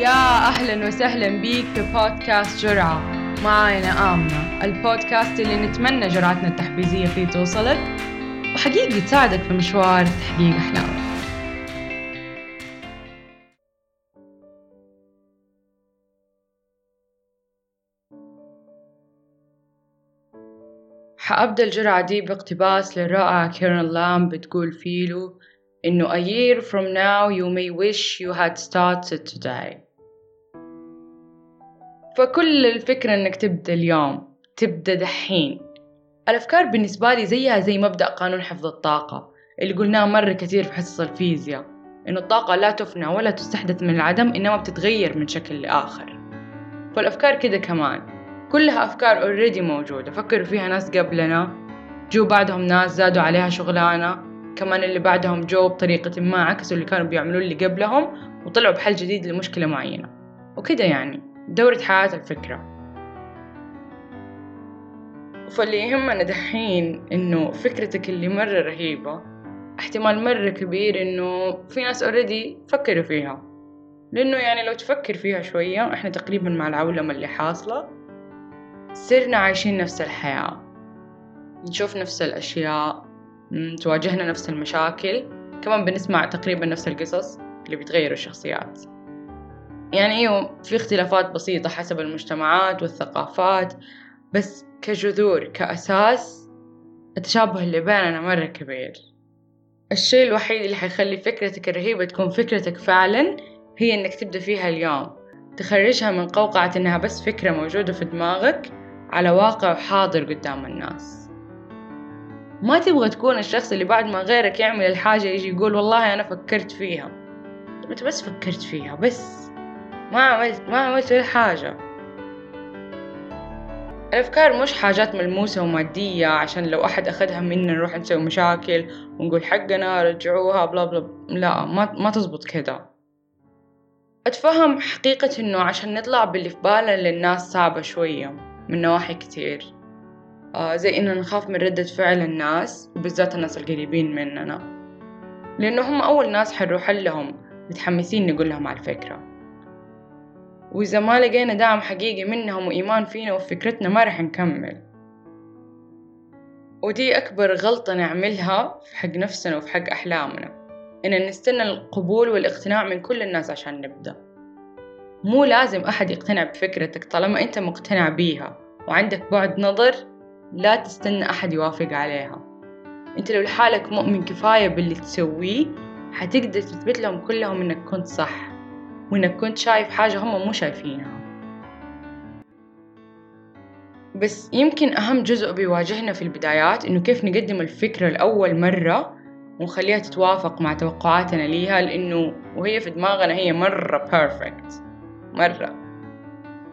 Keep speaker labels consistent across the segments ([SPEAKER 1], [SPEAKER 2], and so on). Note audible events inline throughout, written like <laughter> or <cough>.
[SPEAKER 1] يا أهلا وسهلا بيك في بودكاست جرعة. معاي أنا آمنة البودكاست اللي نتمنى جرعتنا التحفيزية فيه توصلك. وحقيقي تساعدك في مشوار تحقيق أحلامك. حأبدأ الجرعة دي باقتباس للرائعة كيرن لام بتقول فيلو إنه a year from now you may wish you had started today. فكل الفكرة إنك تبدأ اليوم تبدأ دحين. الأفكار بالنسبة لي زيها زي مبدأ قانون حفظ الطاقة اللي قلناه مرة كثير في حصص الفيزياء إنه الطاقة لا تفنى ولا تستحدث من العدم إنما بتتغير من شكل لآخر. فالأفكار كده كمان. كلها أفكار اوريدي موجودة. فكروا فيها ناس قبلنا جو بعدهم ناس زادوا عليها شغلانة كمان اللي بعدهم جو بطريقة ما عكسوا اللي كانوا بيعملوه اللي قبلهم وطلعوا بحل جديد لمشكلة معينة. وكده يعني. دورة حياة الفكرة. فاللي يهمنا دحين إنه فكرتك اللي مرة رهيبة احتمال مرة كبير إنه في ناس already فكروا فيها. لأنه يعني لو تفكر فيها شوية إحنا تقريبا مع العولمة اللي حاصلة صرنا عايشين نفس الحياة. نشوف نفس الأشياء تواجهنا نفس المشاكل. كمان بنسمع تقريبا نفس القصص اللي بيتغيروا الشخصيات. يعني إيوه في اختلافات بسيطة حسب المجتمعات والثقافات بس كجذور كأساس التشابه اللي بيننا مرة كبير. الشيء الوحيد اللي حيخلي فكرتك الرهيبة تكون فكرتك فعلا هي إنك تبدأ فيها اليوم. تخرجها من قوقعة إنها بس فكرة موجودة في دماغك على واقع حاضر قدام الناس. ما تبغى تكون الشخص اللي بعد ما غيرك يعمل الحاجة يجي يقول والله أنا فكرت فيها. أنت بس فكرت فيها بس. ما عملت ما عملت ولا حاجة. الأفكار مش حاجات ملموسة ومادية عشان لو أحد أخدها منا نروح نسوي مشاكل ونقول حقنا رجعوها بلا بلا لا ما ما تزبط كده. أتفهم حقيقة إنه عشان نطلع باللي في بالنا للناس صعبة شوية من نواحي كتير. آه زي إنه نخاف من ردة فعل الناس وبالذات الناس القريبين مننا. لأنه هم أول ناس حنروح لهم متحمسين نقول لهم على الفكرة. وإذا ما لقينا دعم حقيقي منهم وإيمان فينا وفكرتنا ما رح نكمل. ودي أكبر غلطة نعملها في حق نفسنا وفي حق أحلامنا إن نستنى القبول والاقتناع من كل الناس عشان نبدأ. مو لازم أحد يقتنع بفكرتك طالما أنت مقتنع بيها وعندك بعد نظر لا تستنى أحد يوافق عليها. أنت لو لحالك مؤمن كفاية باللي تسويه حتقدر تثبت لهم كلهم إنك كنت صح. وإنك كنت شايف حاجة هم مو شايفينها. بس يمكن أهم جزء بيواجهنا في البدايات إنه كيف نقدم الفكرة لأول مرة ونخليها تتوافق مع توقعاتنا ليها لأنه وهي في دماغنا هي مرة perfect مرة.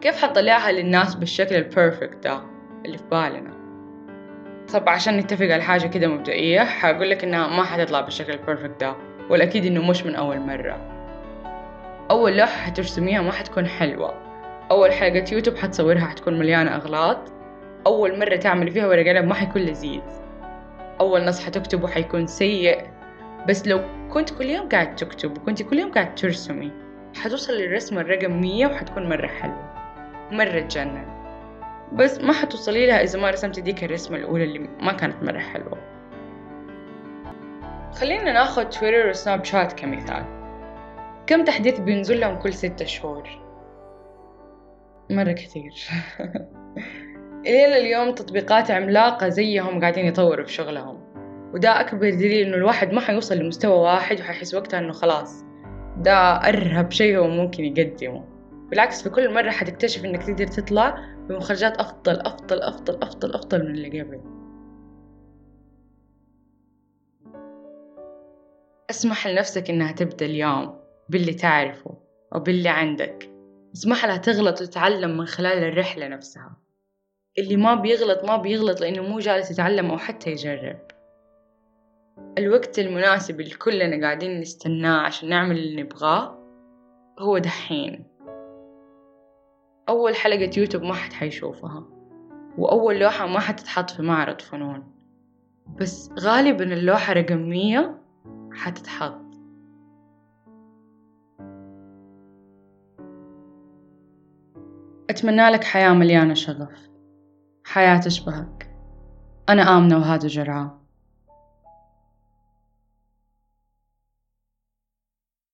[SPEAKER 1] كيف حنطلعها للناس بالشكل ال perfect ده اللي في بالنا؟ طب عشان نتفق على حاجة كده مبدئية حقول لك إنها ما حتطلع بالشكل ال perfect ده والأكيد إنه مش من أول مرة. أول لوحة حترسميها ما حتكون حلوة. أول حلقة يوتيوب حتصورها حتكون مليانة أغلاط. أول مرة تعملي فيها ورق عنب ما حيكون لذيذ. أول نص حتكتبه حيكون سيء. بس لو كنت كل يوم قاعد تكتب وكنت كل يوم قاعد ترسمي حتوصل للرسمة الرقم مية وحتكون مرة حلوة. مرة تجنن. بس ما حتوصلي لها إذا ما رسمتي ديك الرسمة الأولى اللي ما كانت مرة حلوة. خلينا ناخد تويتر وسناب شات كمثال. كم تحديث بينزل لهم كل ستة شهور؟ مرة كثير. <laughs> إلى اليوم تطبيقات عملاقة زيهم قاعدين يطوروا في شغلهم. وده أكبر دليل إنه الواحد ما حيوصل لمستوى واحد وحيحس وقتها إنه خلاص ده أرهب شيء هو ممكن يقدمه. بالعكس في كل مرة حتكتشف إنك تقدر تطلع بمخرجات أفضل أفضل أفضل أفضل أفضل من اللي قبل. أسمح لنفسك إنها تبدأ اليوم. باللي تعرفه أو باللي عندك. اسمح لها تغلط وتتعلم من خلال الرحلة نفسها. اللي ما بيغلط ما بيغلط لأنه مو جالس يتعلم أو حتى يجرب. الوقت المناسب اللي كلنا قاعدين نستناه عشان نعمل اللي نبغاه هو دحين. أول حلقة يوتيوب ما حد حيشوفها. وأول لوحة ما حتتحط في معرض فنون. بس غالبا اللوحة رقم مية حتتحط. أتمنى لك حياة مليانة شغف. حياة تشبهك أنا آمنة وهذا جرعة.